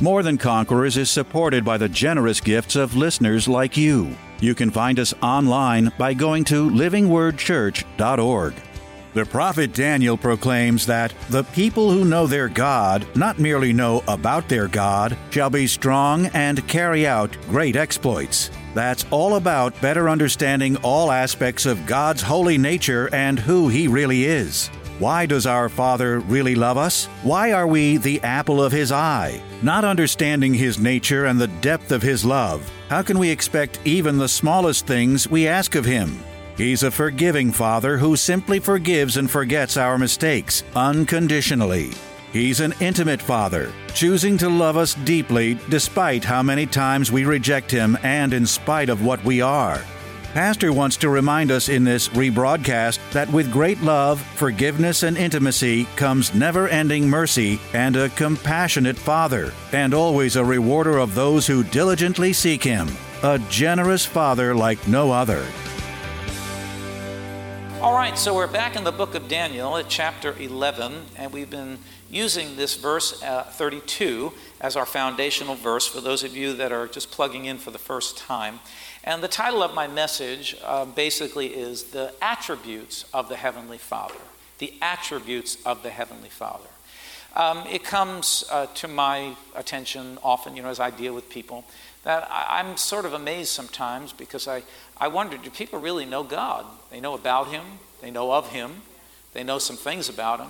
More Than Conquerors is supported by the generous gifts of listeners like you. You can find us online by going to livingwordchurch.org. The prophet Daniel proclaims that the people who know their God not merely know about their God, shall be strong and carry out great exploits. That's all about better understanding all aspects of God's holy nature and who He really is. Why does our Father really love us? Why are we the apple of His eye? Not understanding His nature and the depth of His love, how can we expect even the smallest things we ask of Him? He's a forgiving Father who simply forgives and forgets our mistakes unconditionally. He's an intimate Father, choosing to love us deeply despite how many times we reject Him and in spite of what we are. Pastor wants to remind us in this rebroadcast that with great love, forgiveness, and intimacy comes never ending mercy and a compassionate Father, and always a rewarder of those who diligently seek Him. A generous Father like no other. All right, so we're back in the book of Daniel at chapter 11, and we've been using this verse uh, 32 as our foundational verse for those of you that are just plugging in for the first time. And the title of my message uh, basically is The Attributes of the Heavenly Father. The Attributes of the Heavenly Father. Um, it comes uh, to my attention often, you know, as I deal with people, that I, am sort of amazed sometimes because I, I wonder do people really know God? They know about Him, they know of Him, they know some things about Him,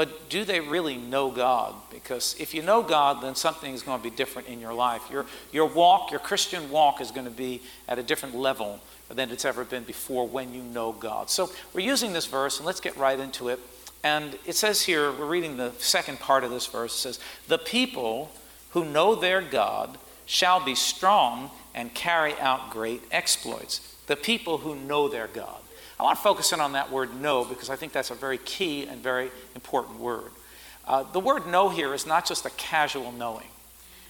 but do they really know God? Because if you know God, then something is going to be different in your life. Your, your walk, your Christian walk, is going to be at a different level than it's ever been before when you know God. So we're using this verse, and let's get right into it. And it says here, we're reading the second part of this verse. It says, The people who know their God shall be strong and carry out great exploits. The people who know their God. I want to focus in on that word know because I think that's a very key and very important word. Uh, the word know here is not just a casual knowing.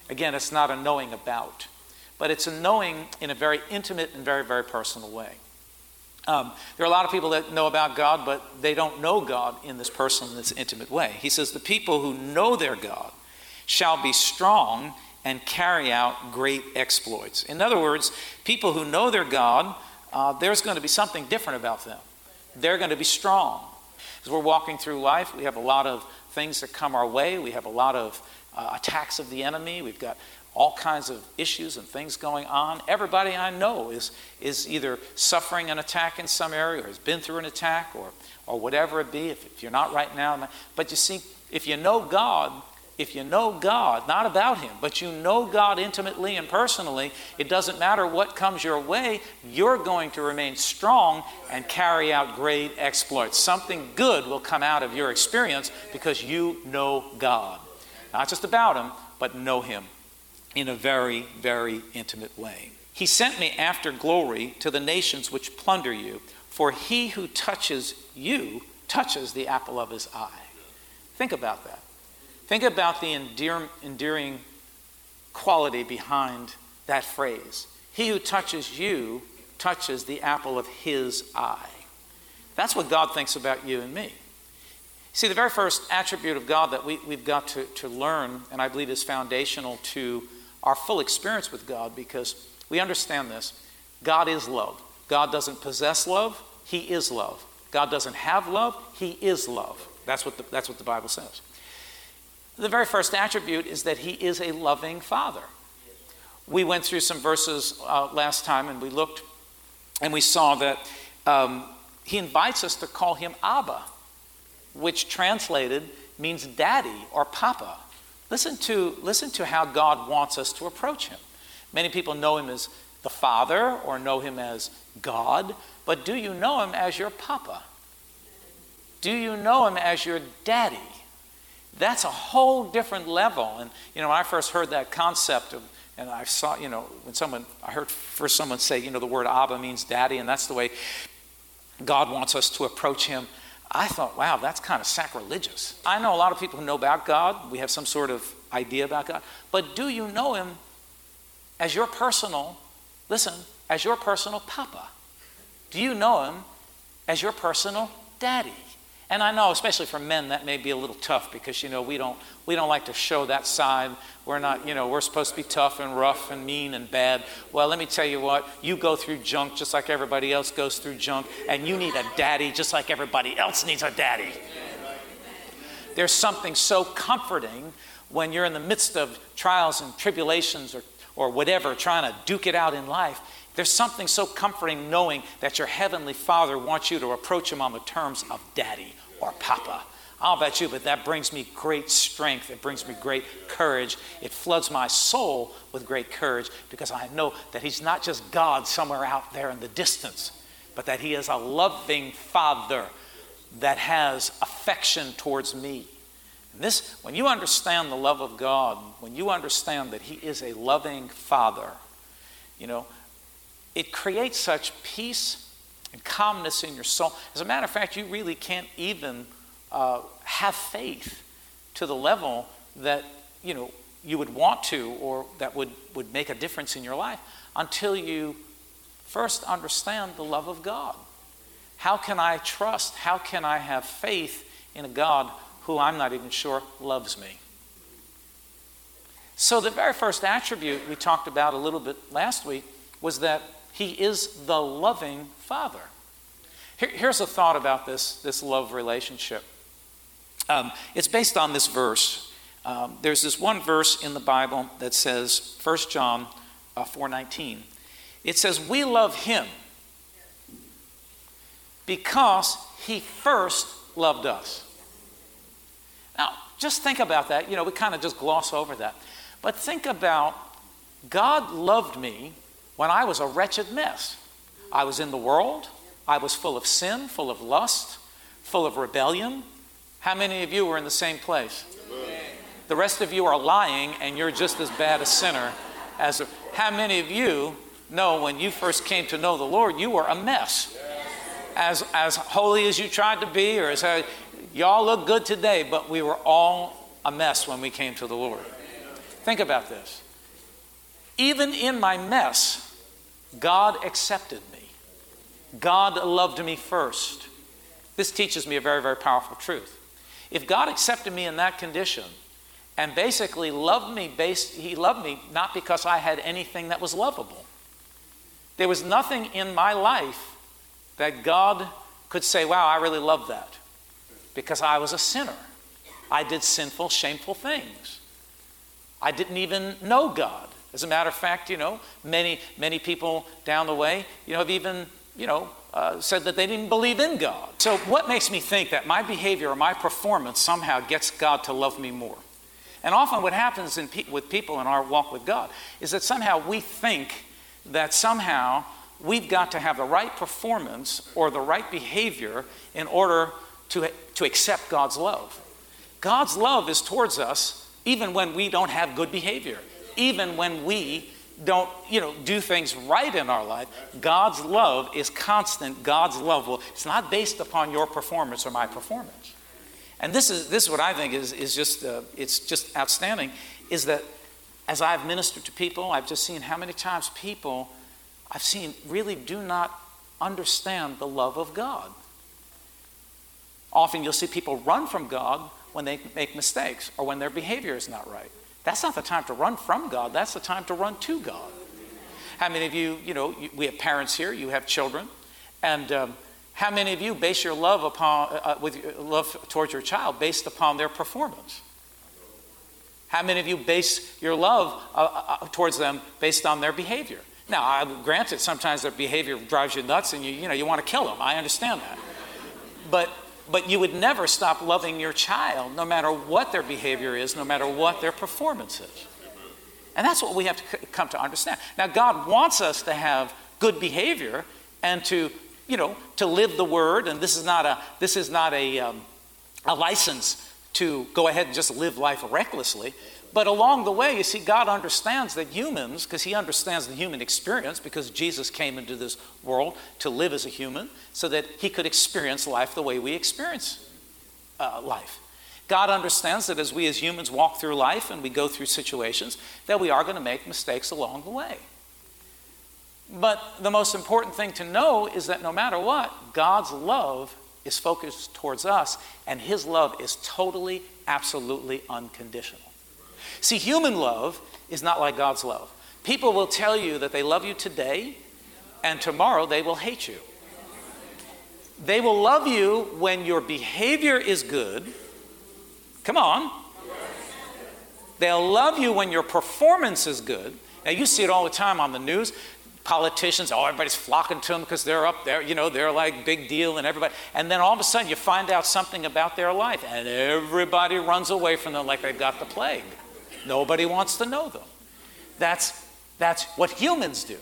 Again, it's not a knowing about, but it's a knowing in a very intimate and very, very personal way. Um, there are a lot of people that know about God, but they don't know God in this personal, and this intimate way. He says, The people who know their God shall be strong and carry out great exploits. In other words, people who know their God uh, there's going to be something different about them. They're going to be strong. As we're walking through life, we have a lot of things that come our way. We have a lot of uh, attacks of the enemy. We've got all kinds of issues and things going on. Everybody I know is, is either suffering an attack in some area or has been through an attack or, or whatever it be, if, if you're not right now. But you see, if you know God, if you know God, not about Him, but you know God intimately and personally, it doesn't matter what comes your way, you're going to remain strong and carry out great exploits. Something good will come out of your experience because you know God. Not just about Him, but know Him in a very, very intimate way. He sent me after glory to the nations which plunder you, for he who touches you touches the apple of his eye. Think about that. Think about the endear, endearing quality behind that phrase. He who touches you touches the apple of his eye. That's what God thinks about you and me. See, the very first attribute of God that we, we've got to, to learn, and I believe is foundational to our full experience with God, because we understand this God is love. God doesn't possess love, He is love. God doesn't have love, He is love. That's what the, that's what the Bible says. The very first attribute is that he is a loving father. We went through some verses uh, last time and we looked and we saw that um, he invites us to call him Abba, which translated means daddy or papa. Listen to, listen to how God wants us to approach him. Many people know him as the Father or know him as God, but do you know him as your papa? Do you know him as your daddy? That's a whole different level. And, you know, when I first heard that concept of, and I saw, you know, when someone, I heard first someone say, you know, the word Abba means daddy, and that's the way God wants us to approach Him. I thought, wow, that's kind of sacrilegious. I know a lot of people who know about God. We have some sort of idea about God. But do you know Him as your personal, listen, as your personal papa? Do you know Him as your personal daddy? And I know, especially for men, that may be a little tough because you know we don't we don't like to show that side. We're not, you know, we're supposed to be tough and rough and mean and bad. Well, let me tell you what, you go through junk just like everybody else goes through junk, and you need a daddy just like everybody else needs a daddy. There's something so comforting when you're in the midst of trials and tribulations or, or whatever, trying to duke it out in life. There's something so comforting knowing that your heavenly Father wants you to approach Him on the terms of daddy or papa. I'll bet you, but that brings me great strength. It brings me great courage. It floods my soul with great courage because I know that He's not just God somewhere out there in the distance, but that He is a loving Father that has affection towards me. And this, when you understand the love of God, when you understand that He is a loving Father, you know, it creates such peace and calmness in your soul. As a matter of fact, you really can't even uh, have faith to the level that you know you would want to or that would, would make a difference in your life until you first understand the love of God. How can I trust? How can I have faith in a God who I'm not even sure loves me? So, the very first attribute we talked about a little bit last week was that he is the loving Father. Here, here's a thought about this, this love relationship. Um, it's based on this verse. Um, there's this one verse in the Bible that says, 1 John uh, 4.19. It says, we love him because he first loved us. Now, just think about that. You know, we kind of just gloss over that. But think about God loved me when I was a wretched mess. I was in the world, I was full of sin, full of lust, full of rebellion. How many of you were in the same place? The rest of you are lying and you're just as bad a sinner as a, how many of you know when you first came to know the Lord, you were a mess. As, as holy as you tried to be, or as uh, y'all look good today, but we were all a mess when we came to the Lord. Think about this. Even in my mess, God accepted me. God loved me first. This teaches me a very, very powerful truth. If God accepted me in that condition and basically loved me based, he loved me not because I had anything that was lovable. There was nothing in my life that God could say, wow, I really love that. Because I was a sinner. I did sinful, shameful things. I didn't even know God. As a matter of fact, you know, many, many people down the way, you know, have even, you know, uh, said that they didn't believe in God. So, what makes me think that my behavior or my performance somehow gets God to love me more? And often, what happens pe- with people in our walk with God is that somehow we think that somehow we've got to have the right performance or the right behavior in order to, to accept God's love. God's love is towards us even when we don't have good behavior even when we don't you know do things right in our life god's love is constant. God's love will it's not based upon your performance or my performance. And this is this is what i think is is just uh, it's just outstanding is that as i've ministered to people i've just seen how many times people i've seen really do not understand the love of god. Often you'll see people run from god when they make mistakes or when their behavior is not right that's not the time to run from God, that's the time to run to God. How many of you, you know, we have parents here, you have children, and um, how many of you base your love upon, uh, uh with love towards your child based upon their performance? How many of you base your love uh, uh, uh towards them based on their behavior? Now, I, granted, sometimes their behavior drives you nuts, and you, you know, you want to kill them. I understand that, but but you would never stop loving your child, no matter what their behavior is, no matter what their performance is. And that's what we have to come to understand. Now, God wants us to have good behavior and to, you know, to live the word. And this is not a, this is not a, um, a license to go ahead and just live life recklessly. But along the way, you see, God understands that humans, because He understands the human experience, because Jesus came into this world to live as a human, so that He could experience life the way we experience uh, life. God understands that as we as humans walk through life and we go through situations, that we are going to make mistakes along the way. But the most important thing to know is that no matter what, God's love is focused towards us, and His love is totally, absolutely unconditional. See, human love is not like God's love. People will tell you that they love you today, and tomorrow they will hate you. They will love you when your behavior is good. Come on. They'll love you when your performance is good. Now, you see it all the time on the news. Politicians, oh, everybody's flocking to them because they're up there, you know, they're like big deal and everybody. And then all of a sudden you find out something about their life and everybody runs away from them like they've got the plague. Nobody wants to know them. That's, that's what humans do.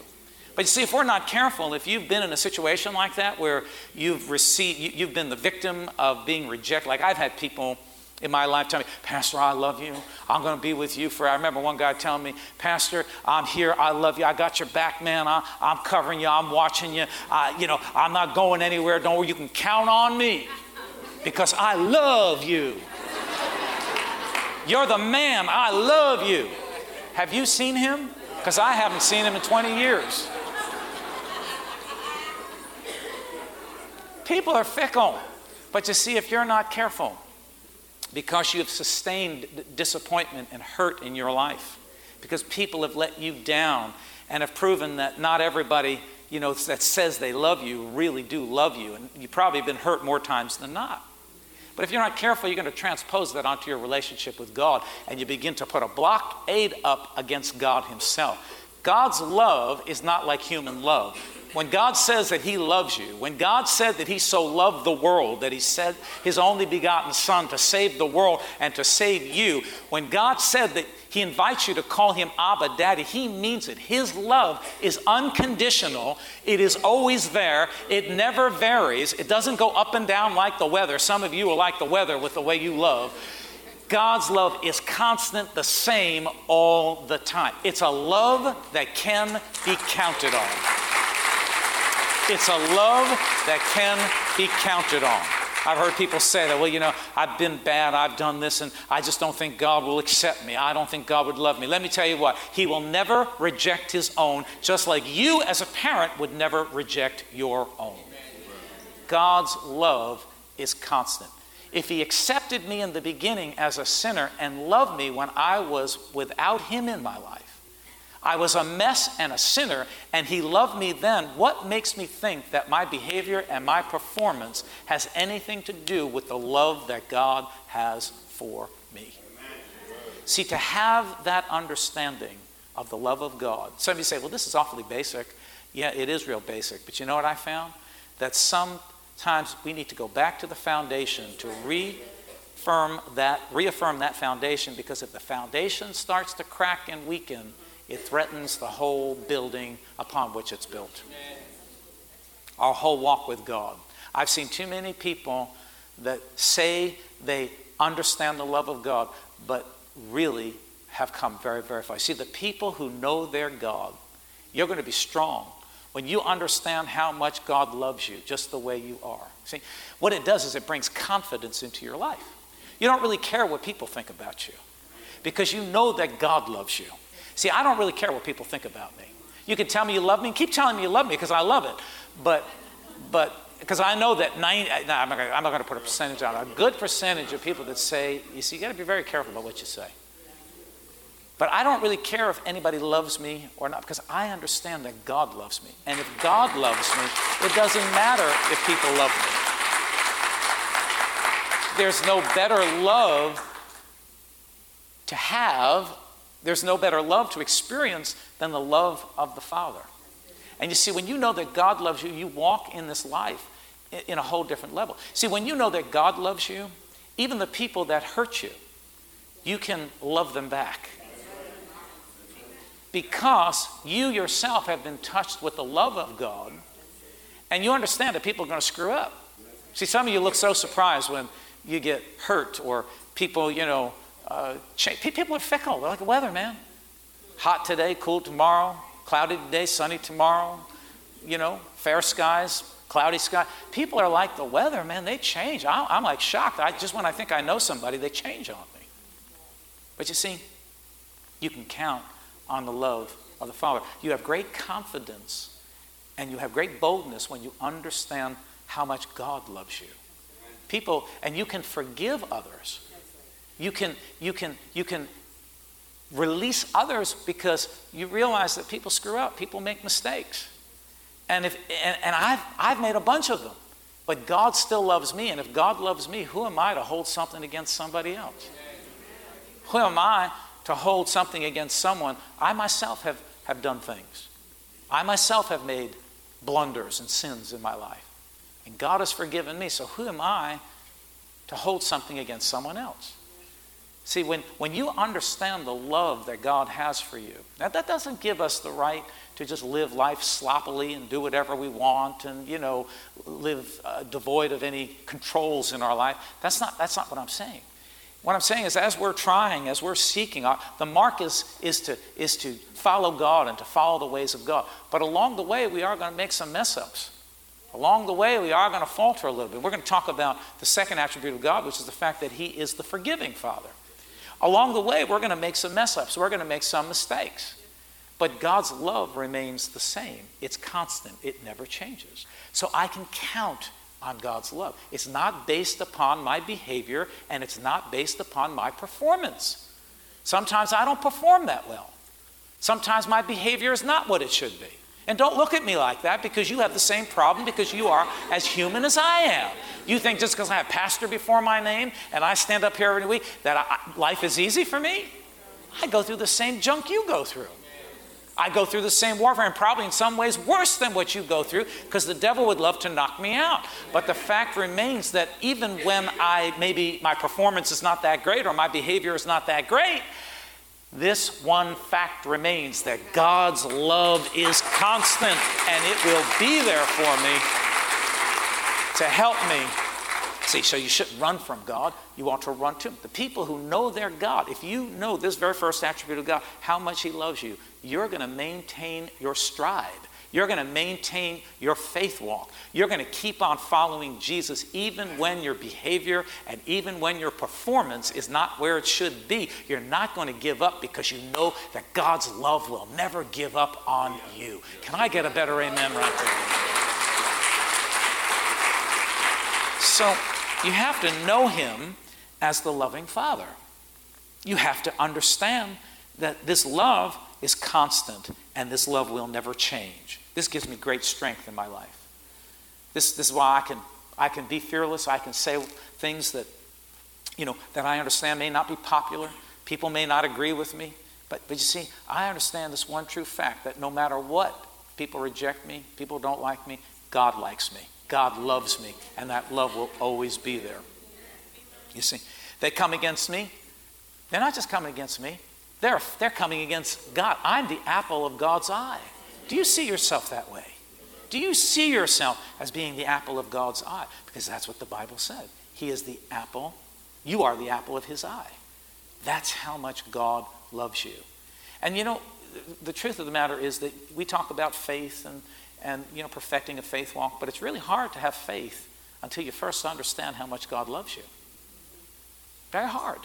But you see, if we're not careful, if you've been in a situation like that where you've received, you, have been the victim of being rejected, like I've had people in my life tell me, Pastor, I love you. I'm going to be with you for. I remember one guy telling me, Pastor, I'm here. I love you. I got your back, man. I, am covering you. I'm watching you. I, you know, I'm not going anywhere. Don't worry. You can count on me because I love you. You're the man. I love you. Have you seen him? Because I haven't seen him in 20 years. People are fickle. But you see, if you're not careful, because you have sustained disappointment and hurt in your life, because people have let you down and have proven that not everybody you know that says they love you really do love you and you've probably been hurt more times than not but if you're not careful, you're going to transpose that onto your relationship with God and you begin to put a blockade up against God Himself. God's love is not like human love. When God says that He loves you, when God said that He so loved the world, that He said His only begotten Son to save the world and to save you, when God said that he invites you to call him Abba, Daddy. He means it. His love is unconditional, it is always there, it never varies, it doesn't go up and down like the weather. Some of you are like the weather with the way you love. God's love is constant, the same all the time. It's a love that can be counted on. It's a love that can be counted on. I've heard people say that, well, you know, I've been bad, I've done this, and I just don't think God will accept me. I don't think God would love me. Let me tell you what, He will never reject His own, just like you as a parent would never reject your own. God's love is constant. If He accepted me in the beginning as a sinner and loved me when I was without Him in my life, I was a mess and a sinner, and He loved me then. What makes me think that my behavior and my performance has anything to do with the love that God has for me? See, to have that understanding of the love of God, some of you say, well, this is awfully basic. Yeah, it is real basic. But you know what I found? That sometimes we need to go back to the foundation to reaffirm that, reaffirm that foundation because if the foundation starts to crack and weaken, it threatens the whole building upon which it's built. Our whole walk with God. I've seen too many people that say they understand the love of God, but really have come very, very far. See, the people who know their God, you're going to be strong when you understand how much God loves you just the way you are. See, what it does is it brings confidence into your life. You don't really care what people think about you because you know that God loves you. See, I don't really care what people think about me. You can tell me you love me, and keep telling me you love me because I love it. But, but, because I know that 90, no, I'm not going to put a percentage on it. A good percentage of people that say, you see, you got to be very careful about what you say. But I don't really care if anybody loves me or not because I understand that God loves me. And if God loves me, it doesn't matter if people love me. There's no better love to have there's no better love to experience than the love of the Father. And you see, when you know that God loves you, you walk in this life in a whole different level. See, when you know that God loves you, even the people that hurt you, you can love them back. Because you yourself have been touched with the love of God, and you understand that people are going to screw up. See, some of you look so surprised when you get hurt or people, you know, uh, people are fickle. They're like the weather, man. Hot today, cool tomorrow, cloudy today, sunny tomorrow, you know, fair skies, cloudy sky. People are like the weather, man. They change. I'm like shocked. I, just when I think I know somebody, they change on me. But you see, you can count on the love of the Father. You have great confidence and you have great boldness when you understand how much God loves you. People, and you can forgive others. You can, you can, you can release others because you realize that people screw up, people make mistakes. And, if, and, and I've, I've made a bunch of them. But God still loves me. And if God loves me, who am I to hold something against somebody else? Who am I to hold something against someone? I myself have, have done things. I myself have made blunders and sins in my life. And God has forgiven me. So who am I to hold something against someone else? See, when, when you understand the love that God has for you, now that doesn't give us the right to just live life sloppily and do whatever we want and, you know, live uh, devoid of any controls in our life. That's not, that's not what I'm saying. What I'm saying is, as we're trying, as we're seeking, our, the mark is, is, to, is to follow God and to follow the ways of God. But along the way, we are going to make some mess ups. Along the way, we are going to falter a little bit. We're going to talk about the second attribute of God, which is the fact that He is the forgiving Father. Along the way, we're going to make some mess ups. We're going to make some mistakes. But God's love remains the same. It's constant, it never changes. So I can count on God's love. It's not based upon my behavior and it's not based upon my performance. Sometimes I don't perform that well. Sometimes my behavior is not what it should be. And don't look at me like that because you have the same problem because you are as human as I am. You think just because I have pastor before my name and I stand up here every week that I, life is easy for me? I go through the same junk you go through. I go through the same warfare and probably in some ways worse than what you go through because the devil would love to knock me out. But the fact remains that even when I maybe my performance is not that great or my behavior is not that great, this one fact remains that God's love is constant and it will be there for me to help me See, so you shouldn't run from God. You ought to run to Him. The people who know their God, if you know this very first attribute of God, how much He loves you, you're going to maintain your stride. You're going to maintain your faith walk. You're going to keep on following Jesus even when your behavior and even when your performance is not where it should be. You're not going to give up because you know that God's love will never give up on you. Can I get a better amen right there? So, you have to know him as the loving Father. You have to understand that this love is constant and this love will never change. This gives me great strength in my life. This, this is why I can, I can be fearless. I can say things that, you know, that I understand may not be popular. People may not agree with me. But, but you see, I understand this one true fact that no matter what, people reject me, people don't like me, God likes me. God loves me, and that love will always be there. You see, they come against me. They're not just coming against me, they're, they're coming against God. I'm the apple of God's eye. Do you see yourself that way? Do you see yourself as being the apple of God's eye? Because that's what the Bible said. He is the apple, you are the apple of His eye. That's how much God loves you. And you know, the truth of the matter is that we talk about faith and and you know perfecting a faith walk but it's really hard to have faith until you first understand how much god loves you very hard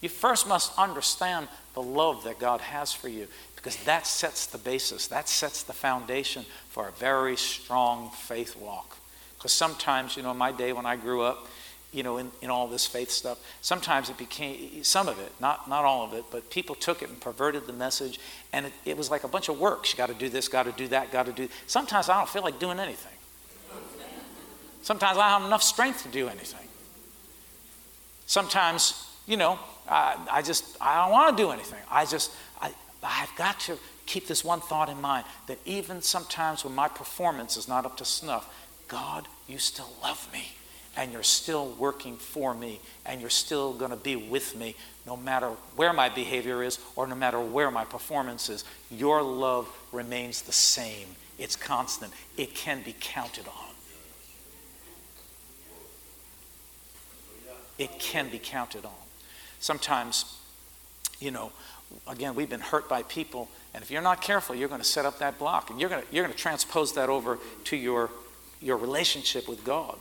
you first must understand the love that god has for you because that sets the basis that sets the foundation for a very strong faith walk because sometimes you know in my day when i grew up you know, in, in all this faith stuff. Sometimes it became, some of it, not, not all of it, but people took it and perverted the message, and it, it was like a bunch of works. You got to do this, got to do that, got to do. Sometimes I don't feel like doing anything. Sometimes I don't have enough strength to do anything. Sometimes, you know, I, I just, I don't want to do anything. I just, I, I've got to keep this one thought in mind that even sometimes when my performance is not up to snuff, God, you still love me and you're still working for me and you're still going to be with me no matter where my behavior is or no matter where my performance is. Your love remains the same, it's constant, it can be counted on. It can be counted on. Sometimes, you know, again, we've been hurt by people, and if you're not careful, you're going to set up that block, and you're going to, you're going to transpose that over to your, your relationship with God.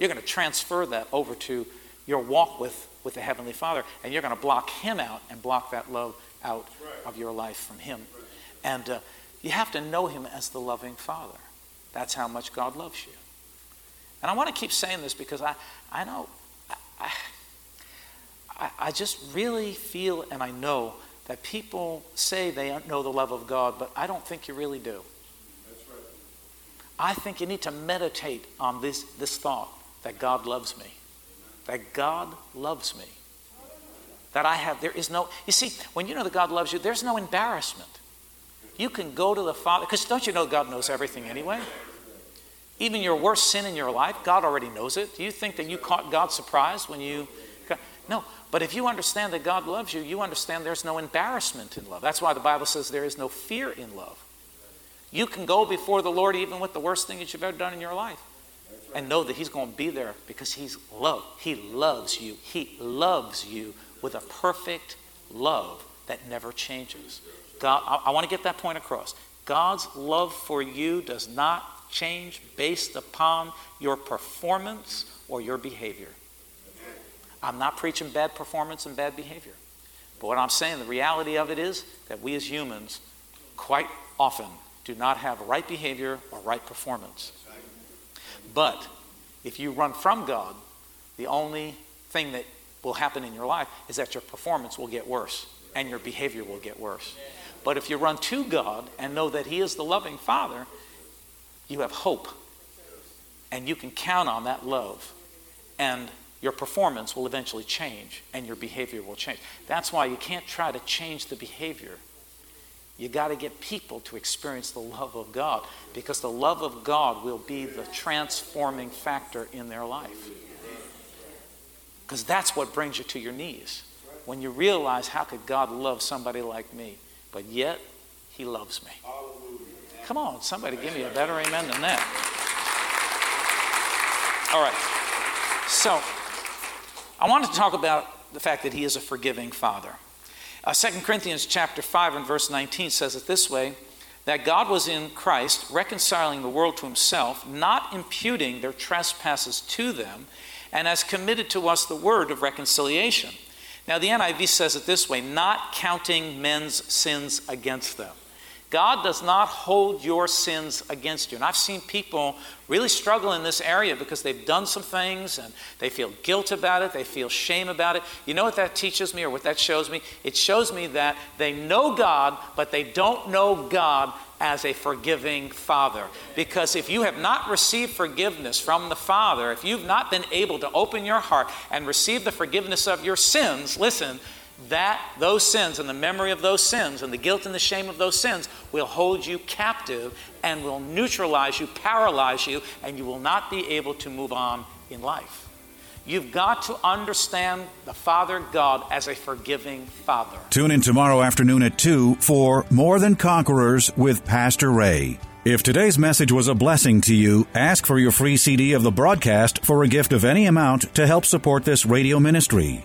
You're going to transfer that over to your walk with, with the Heavenly Father, and you're going to block Him out and block that love out of your life from Him. And uh, you have to know Him as the loving Father. That's how much God loves you. And I want to keep saying this because I, I know, I, I just really feel and I know that people say they know the love of God, but I don't think you really do. That's right. I think you need to meditate on this, this thought that God loves me. That God loves me. That I have, there is no, you see, when you know that God loves you, there's no embarrassment. You can go to the Father, because don't you know God knows everything anyway? Even your worst sin in your life, God already knows it. Do you think that you caught God surprised when you. No, but if you understand that God loves you, you understand there's no embarrassment in love. That's why the Bible says there is no fear in love. You can go before the Lord even with the worst thing that you've ever done in your life and know that He's going to be there because He's love. He loves you. He loves you with a perfect love that never changes. God, I, I want to get that point across. God's love for you does not change based upon your performance or your behavior. I'm not preaching bad performance and bad behavior. But what I'm saying, the reality of it is that we as humans quite often do not have right behavior or right performance. But if you run from God, the only thing that will happen in your life is that your performance will get worse and your behavior will get worse. But if you run to God and know that He is the loving Father, you have hope. And you can count on that love. And your performance will eventually change and your behavior will change. That's why you can't try to change the behavior. You got to get people to experience the love of God because the love of God will be the transforming factor in their life. Because that's what brings you to your knees. When you realize how could God love somebody like me, but yet he loves me. Come on, somebody give me a better amen than that. All right. So, I want to talk about the fact that he is a forgiving father. Uh, 2 Corinthians chapter 5 and verse 19 says it this way that God was in Christ reconciling the world to himself, not imputing their trespasses to them, and has committed to us the word of reconciliation. Now, the NIV says it this way not counting men's sins against them. God does not hold your sins against you. And I've seen people really struggle in this area because they've done some things and they feel guilt about it, they feel shame about it. You know what that teaches me or what that shows me? It shows me that they know God, but they don't know God as a forgiving Father. Because if you have not received forgiveness from the Father, if you've not been able to open your heart and receive the forgiveness of your sins, listen, that those sins and the memory of those sins and the guilt and the shame of those sins will hold you captive and will neutralize you, paralyze you, and you will not be able to move on in life. You've got to understand the Father God as a forgiving Father. Tune in tomorrow afternoon at 2 for More Than Conquerors with Pastor Ray. If today's message was a blessing to you, ask for your free CD of the broadcast for a gift of any amount to help support this radio ministry.